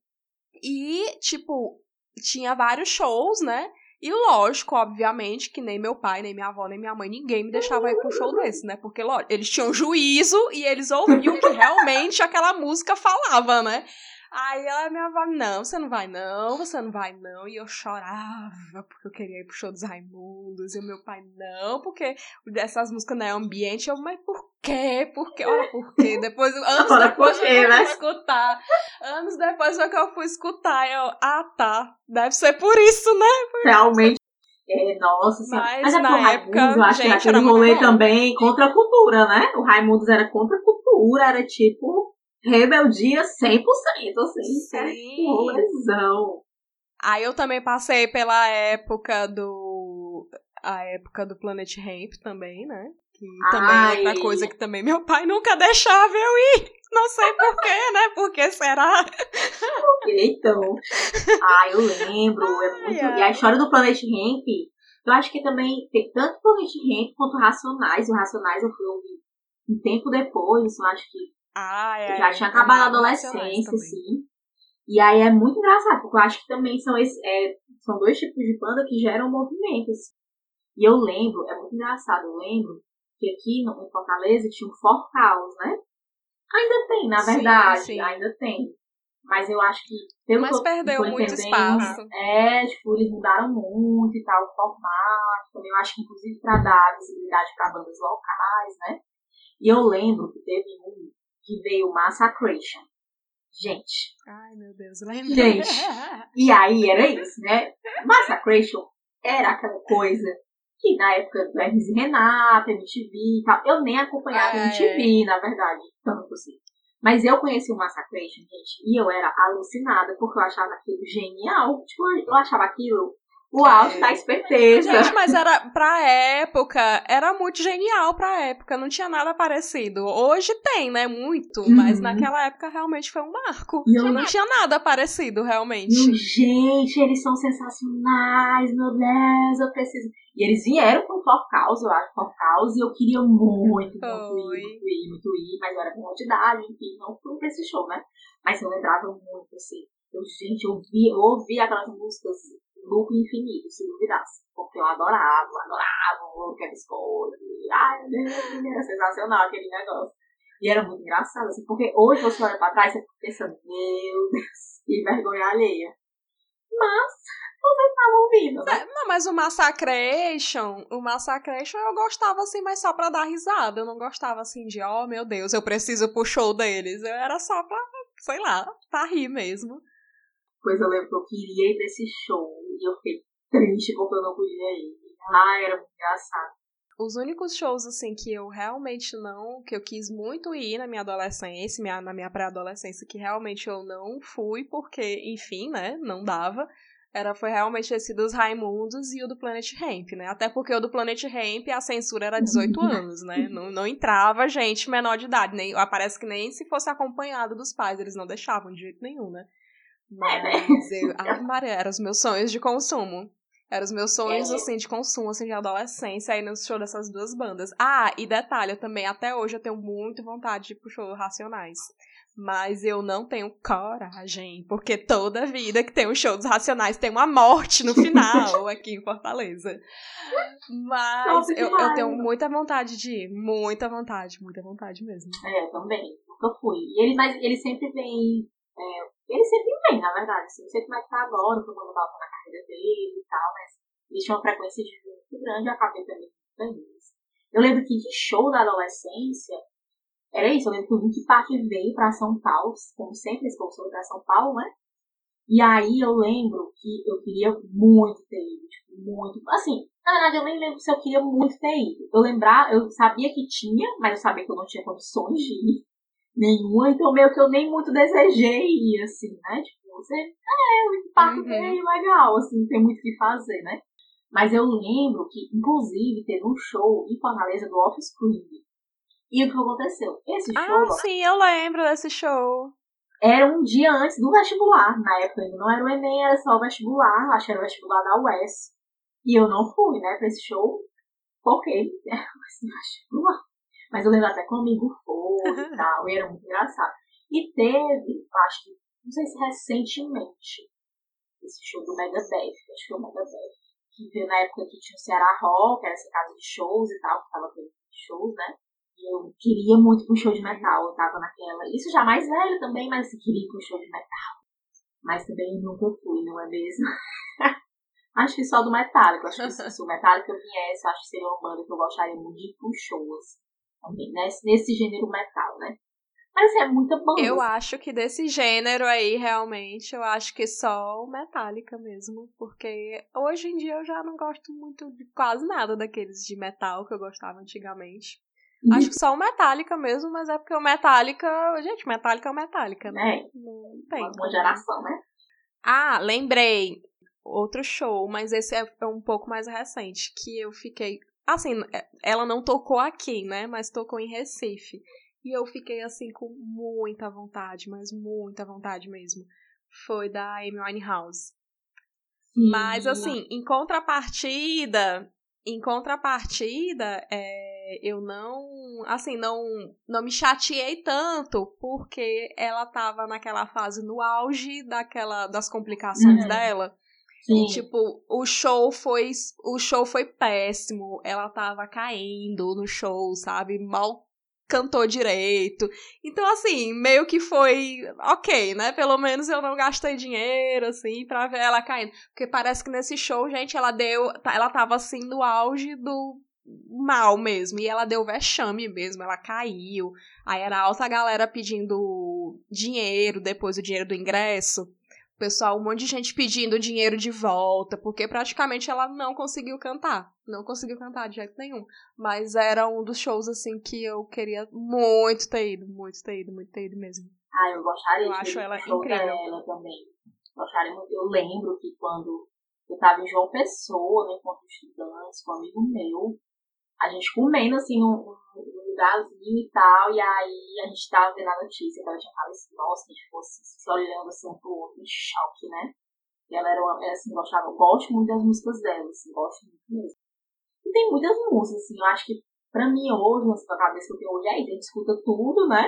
S2: E, tipo, tinha vários shows, né? E lógico, obviamente, que nem meu pai, nem minha avó, nem minha mãe, ninguém me deixava ir pro show desse, né? Porque, lógico, eles tinham juízo e eles ouviam que realmente aquela música falava, né? Aí ela, minha avó, não, você não vai não, você não vai não. E eu chorava porque eu queria ir pro show dos Raimundos. E o meu pai, não, porque dessas músicas não é ambiente. Eu, mas por quê? Por quê? Olha por quê. Depois, anos
S1: Olha
S2: depois
S1: por quê,
S2: que eu
S1: né?
S2: fui escutar. Anos depois foi que eu fui escutar. Eu, ah, tá. Deve ser por isso, né?
S1: Realmente. É, nossa.
S2: Mas
S1: Mas é
S2: na época,
S1: Raimundos, eu acho que
S2: gente,
S1: era aquele rolê
S2: bom.
S1: também contra a cultura, né? O Raimundos era contra a cultura, era tipo rebeldia 100%, assim.
S2: Sim.
S1: rolezão.
S2: Aí eu também passei pela época do. A época do Planet Ramp também, né? Que também
S1: Ai.
S2: é outra coisa que também meu pai nunca deixava eu ir. Não sei porquê, né? Por que será?
S1: Então, ah, eu lembro, é muito...
S2: ai.
S1: E a história do Planet Ramp, eu acho que também tem tanto Planet Ramp quanto Racionais. O Racionais eu fui um tempo depois, eu acho que
S2: Ah, é.
S1: eu já tinha acabado a adolescência, assim. E aí é muito engraçado, porque eu acho que também são, esse, é, são dois tipos de banda que geram movimentos. E eu lembro, é muito engraçado, eu lembro que aqui no, em Fortaleza tinha um For Caos, né? Ainda tem, na
S2: Sim,
S1: verdade,
S2: sim.
S1: ainda tem. Mas eu acho que, pelo
S2: Mas
S1: que eu
S2: perdeu muito espaço.
S1: É, tipo, eles mudaram muito e tal, o formato. Também eu acho que, inclusive, pra dar visibilidade pra bandas locais, né? E eu lembro que teve um que veio Massacration. Gente,
S2: Ai, meu Deus, lembra?
S1: Gente. e aí era isso, né? Massacration era aquela coisa que na época do Hermes e Renata, MTV e tal, eu nem acompanhava
S2: Ah,
S1: MTV, na verdade, tanto assim. Mas eu conheci o Massacration, gente, e eu era alucinada, porque eu achava aquilo genial. Tipo, eu achava aquilo o auge
S2: É.
S1: da esperteza.
S2: Gente, mas era pra época, era muito genial pra época, não tinha nada parecido. Hoje tem, né? Muito, mas
S1: Uhum.
S2: naquela época realmente foi um marco.
S1: E eu-
S2: Não tinha nada parecido, realmente.
S1: E, gente, eles são sensacionais, meu Deus, eu preciso. E eles vieram com For Cause, eu acho, For Cause, e eu queria muito, muito ir, muito ir, muito ir, mas eu era com idade, enfim, não fui pra esse show, né? Mas eu lembrava muito, assim. Eu, gente, eu ouvi, eu ouvi aquelas músicas loop infinito, se duvidasse. Porque eu adorava, adorava o Kevin Scott. e, Ai, meu Deus, era sensacional aquele negócio. E era muito engraçado, assim, porque hoje você olha pra trás e você pensando, meu Deus, que vergonha alheia. Mas, vocês estavam ouvindo, né?
S2: Não, mas o Massacration, o Massacration eu gostava assim, mas só pra dar risada. Eu não gostava assim de, oh meu Deus, eu preciso pro show deles. Eu era só pra, sei lá, pra rir mesmo.
S1: Pois eu lembro que eu queria ir pra esse show e eu fiquei triste porque eu não podia ir. Ai, era muito engraçado.
S2: Os únicos shows, assim, que eu realmente não. que eu quis muito ir na minha adolescência, minha, na minha pré-adolescência, que realmente eu não fui, porque, enfim, né, não dava. Era, foi realmente esse dos Raimundos e o do Planet Ramp, né? Até porque o do Planet Ramp a censura era 18 anos, né? Não, não entrava gente menor de idade. Nem, parece que nem se fosse acompanhado dos pais, eles não deixavam de jeito nenhum, né? Mas eu, ah, Maria, eram os meus sonhos de consumo. Eram os meus sonhos,
S1: É.
S2: assim, de consumo, assim, de adolescência, aí no show dessas duas bandas. Ah, e detalhe, eu também, até hoje, eu tenho muito vontade de ir pro show Racionais. Mas eu não tenho coragem, porque toda vida que tem um show dos Racionais tem uma morte no final, aqui em Fortaleza. Mas
S1: Nossa,
S2: eu, eu tenho muita vontade de ir, muita vontade, muita vontade mesmo.
S1: É, eu também. Nunca fui. E ele, mas ele sempre vem. é, ele sempre vem, na verdade. Assim, não sei como é que tá agora, como eu tava na carreira dele e tal, mas ele tinha uma frequência de vida muito grande eu acabei também nisso. Eu lembro que de show da adolescência, era isso, eu lembro que o Link Park veio pra São Paulo, como sempre, esse povo pra São Paulo, né? E aí eu lembro que eu queria muito ter ido, tipo, muito. Assim, na verdade eu nem lembro se eu queria muito ter ido. Eu lembrar, eu sabia que tinha, mas eu sabia que eu não tinha condições de ir nenhuma, então meio que eu nem muito desejei assim, né? Tipo, você, é, o Park
S2: Uhum.
S1: veio, legal, assim, não tem muito o que fazer, né? Mas eu lembro que, inclusive, teve um show em Fortaleza do Offspring. E o que aconteceu? Esse show
S2: Ah, sim, eu lembro desse show.
S1: era um dia antes do vestibular. Na época ainda não era o Enem, era só o vestibular. Acho que era o vestibular da UES. E eu não fui, né, pra esse show. Porque era esse vestibular. Mas eu lembro até que um amigo foi e tal. E era muito engraçado. E teve, acho que, não sei se recentemente, esse show do Megadeth. Acho que foi o Megadeth. Que veio na época que tinha o Ceará Rock, era essa casa de shows e tal, que tava tendo shows, né? Eu queria muito ir pro show de metal, eu tava naquela. Isso já mais velho também, mas eu queria ir pro show de metal. Mas também nunca fui, não é mesmo? acho que só do Metallica. Acho que se o Metallica viesse, acho que seria uma banda que eu gostaria muito de ir pro show, assim, também, nesse, nesse gênero metal, né? Mas é muita banda.
S2: Eu acho que desse gênero aí, realmente, eu acho que só o Metallica mesmo. Porque hoje em dia eu já não gosto muito de quase nada daqueles de metal que eu gostava antigamente. Acho que só o Metallica mesmo, mas é porque o Metallica. Gente, Metallica é o Metallica, né?
S1: É. Não tem. Uma geração, né?
S2: Ah, lembrei. Outro show, mas esse é um pouco mais recente. Que eu fiquei. Assim, é, ela não tocou aqui, né? Mas tocou em Recife. E eu fiquei assim com muita vontade, mas muita vontade mesmo. Foi da Amy Winehouse. Sim. Mas assim, em contrapartida, em contrapartida, é, eu não, assim, não, não me chateei tanto porque ela tava naquela fase no auge daquela das complicações uhum. dela. Sim. E, tipo, o show foi o show foi péssimo. Ela tava caindo no show, sabe? Mal cantou direito. Então, assim, meio que foi ok, né? Pelo menos eu não gastei dinheiro, assim, pra ver ela caindo. Porque parece que nesse show, gente, ela deu. Ela tava assim no auge do mal mesmo. E ela deu vexame mesmo, ela caiu. Aí era alta galera pedindo dinheiro, depois o dinheiro do ingresso pessoal, um monte de gente pedindo dinheiro de volta, porque praticamente ela não conseguiu cantar. Não conseguiu cantar de jeito nenhum. Mas era um dos shows, assim, que eu queria muito ter ido, muito ter ido, muito ter ido mesmo.
S1: Ah, eu gostaria
S2: eu de acho ela incrível.
S1: dela também. Gostaria muito. Eu lembro que quando eu tava em João Pessoa, né, enquanto estudante, com um amigo meu, a gente comendo, assim, num lugarzinho e tal, e aí a gente tava vendo a notícia que ela tinha falecido, nossa, a gente assim, se olhando assim pro outro, em choque, né? E ela era uma, assim, gostava, gosto muito das músicas dela, assim, gosto muito mesmo. E tem muitas músicas, assim, eu acho que pra mim hoje, na cabeça que eu tenho hoje, é a gente escuta tudo, né?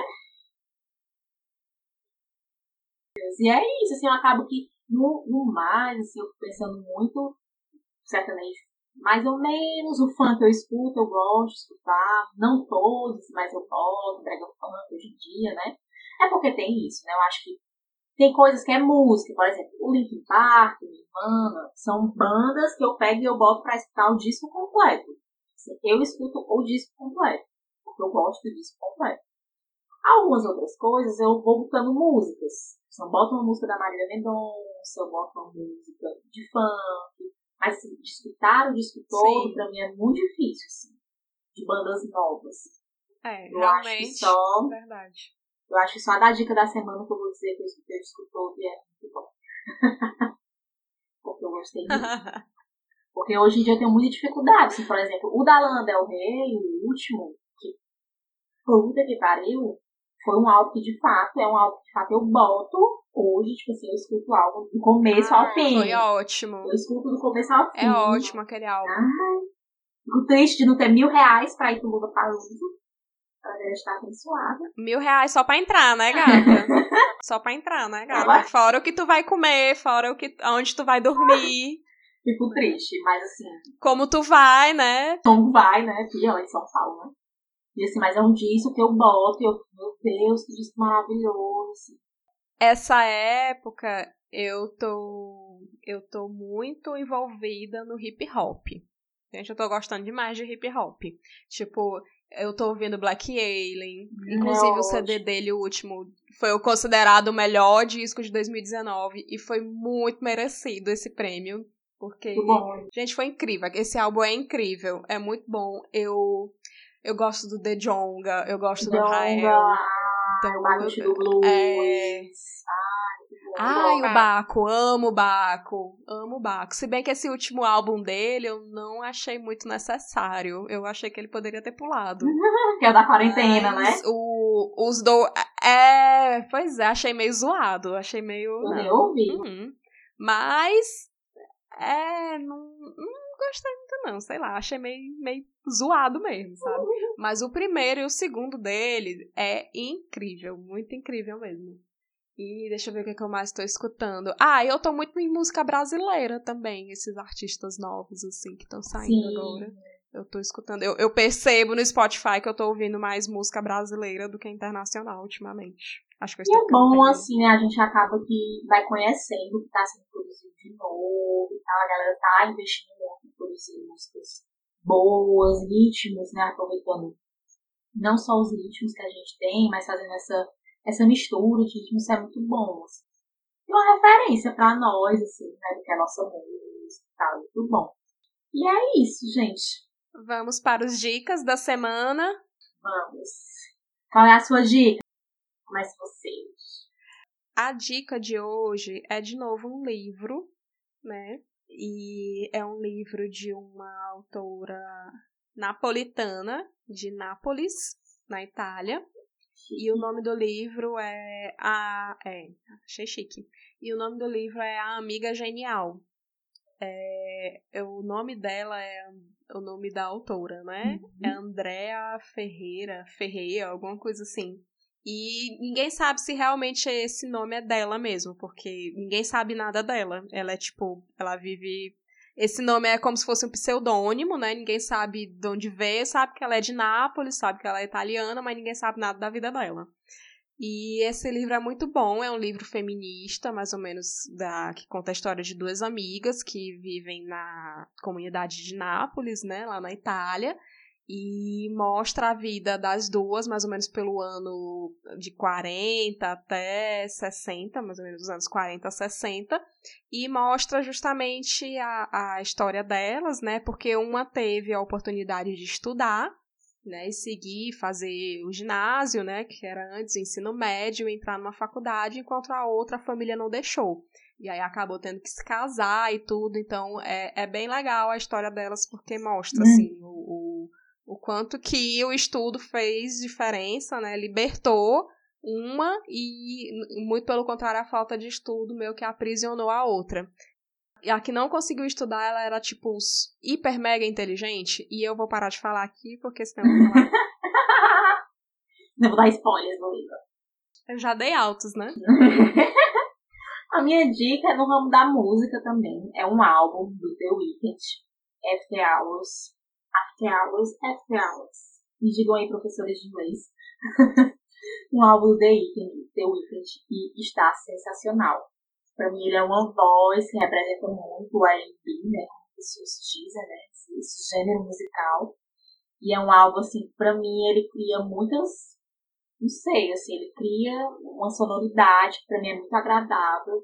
S1: E é isso, assim, eu acabo que no, no mais, assim, eu fico pensando muito sertanejo mais ou menos. O funk eu escuto, eu gosto de escutar. Não todos, mas eu gosto, brega funk hoje em dia, né? É porque tem isso, né? Eu acho que tem coisas que é música, por exemplo, o Linkin Park, Nirvana, são bandas que eu pego e eu boto pra escutar o disco completo. Eu escuto o disco completo, porque eu gosto do disco completo. Algumas outras coisas eu vou botando músicas. Eu boto uma música da Marília Mendonça, eu boto uma música de funk, mas assim, de escutar o disco todo, Sim. pra mim é muito difícil, assim. De bandas novas.
S2: É, eu realmente. Acho que só, verdade.
S1: Eu acho que só a da dica da semana que eu vou dizer que eu escutei o disco todo e é muito bom. Porque eu gostei muito. Porque hoje em dia eu tenho muita dificuldade. Assim, por exemplo, o da Lana Del Rey, o último, que puta que pariu, foi um álbum que de fato é um álbum que de fato eu boto hoje, tipo assim, eu escuto o álbum do começo ah, ao fim.
S2: Foi ótimo.
S1: Eu escuto do começo ao é
S2: fim. É ótimo aquele álbum.
S1: Ai, fico triste de não ter mil reais pra ir pro Lula Palusa. Pra estar abençoada.
S2: Mil reais só pra entrar, né, gata? só pra entrar, né, gata? Fora o que tu vai comer, fora o que, onde tu vai dormir.
S1: Fico triste, mas assim.
S2: Como tu vai, né?
S1: Como vai, né? Pior em São Paulo, né? E assim, mas é um disco que eu boto e eu, meu Deus, que disco maravilhoso.
S2: Essa época eu tô eu tô muito envolvida no hip hop. Gente, eu tô gostando demais de hip hop. Tipo, eu tô ouvindo Black Alien. Inclusive Nossa. o CD dele, o último, foi considerado o melhor disco de 2019 e foi muito merecido esse prêmio. Porque, gente, foi incrível. Esse álbum é incrível, é muito bom. Eu eu gosto do The Jonga, eu gosto
S1: Jonga.
S2: do Rael.
S1: Então, o do Blues. É...
S2: Ai, o Baco, amo o Baco, amo o Baco. Se bem que esse último álbum dele eu não achei muito necessário. Eu achei que ele poderia ter pulado.
S1: que é da quarentena,
S2: Mas
S1: né?
S2: O, os do. É, pois é, achei meio zoado. Achei meio.
S1: Eu nem ouvi.
S2: Uhum. Mas. É, não, não gostei muito, não. Sei lá, achei meio, meio zoado mesmo, sabe? Mas o primeiro e o segundo dele é incrível, muito incrível mesmo. E deixa eu ver o que, é que eu mais estou escutando. Ah, eu tô muito em música brasileira também, esses artistas novos, assim, que estão saindo Sim. agora. Eu tô escutando. Eu, eu percebo no Spotify que eu tô ouvindo mais música brasileira do que internacional ultimamente. Acho que eu estou
S1: e é bom, assim, né? A gente acaba que vai conhecendo o que tá sendo produzido de novo e tal. A galera tá investindo muito produzir músicas boas, ritmos, né? Aproveitando não só os ritmos que a gente tem, mas fazendo essa, essa mistura de ritmos, é muito bom. Assim. E uma referência para nós, assim, né? Do que é a nossa música e tal, muito bom. E é isso, gente.
S2: Vamos para os dicas da semana.
S1: Vamos. Qual é a sua dica? Comece vocês.
S2: A dica de hoje é de novo um livro, né? E é um livro de uma autora napolitana de Nápoles, na Itália. E o nome do livro é a é, achei chique. E o nome do livro é A Amiga Genial. É, é o nome dela é o nome da autora, né? Uhum. É Andrea Ferreira, Ferreira, alguma coisa assim. E ninguém sabe se realmente esse nome é dela mesmo, porque ninguém sabe nada dela. Ela é tipo, ela vive. Esse nome é como se fosse um pseudônimo, né? Ninguém sabe de onde veio, sabe que ela é de Nápoles, sabe que ela é italiana, mas ninguém sabe nada da vida dela. E esse livro é muito bom, é um livro feminista, mais ou menos, da, que conta a história de duas amigas que vivem na comunidade de Nápoles, né, lá na Itália, e mostra a vida das duas, mais ou menos pelo ano de 40 até 60, mais ou menos dos anos 40 a 60, e mostra justamente a, a história delas, né? Porque uma teve a oportunidade de estudar, né, e seguir, fazer o ginásio, né, que era antes o ensino médio, entrar numa faculdade, enquanto a outra a família não deixou. E aí acabou tendo que se casar e tudo, então é, é bem legal a história delas, porque mostra, uhum. assim, o o quanto que o estudo fez diferença, né? Libertou uma e, muito pelo contrário, a falta de estudo meio que aprisionou a outra. E a que não conseguiu estudar, ela era, tipo, hiper mega inteligente. E eu vou parar de falar aqui, porque senão eu vou falar.
S1: não vou dar spoilers no livro.
S2: Eu já dei altos, né?
S1: a minha dica é no ramo da música também. É um álbum do The Weeknd, After Hours after hours, after hours. Me digam aí, professores de inglês. um álbum The Weeknd, The Weeknd e está sensacional. Para mim, ele é uma voz que representa muito o R&B, né? Como as pessoas dizem, né? Esse, gênero musical. E é um álbum, assim, para mim, ele cria muitas... Não sei, assim, ele cria uma sonoridade que pra mim é muito agradável.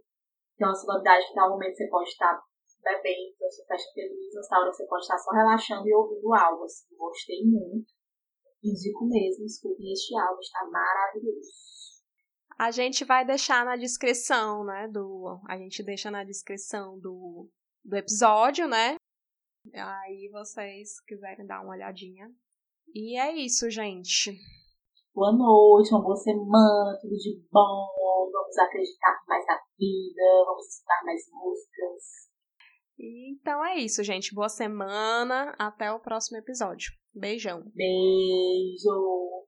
S1: Tem uma sonoridade que, tal momento, você pode estar bebendo, você fecha a televisão, essa hora você pode estar só relaxando e ouvindo algo. Assim, gostei muito. Indico mesmo, escutem este álbum, está maravilhoso.
S2: A gente vai deixar na descrição, né, do... A gente deixa na descrição do, do episódio, né? Aí vocês quiserem dar uma olhadinha. E é isso, gente.
S1: Boa noite, uma boa semana, tudo de bom. Vamos acreditar mais na vida, vamos escutar mais músicas.
S2: Então é isso, gente. Boa semana. Até o próximo episódio. Beijão.
S1: Beijo.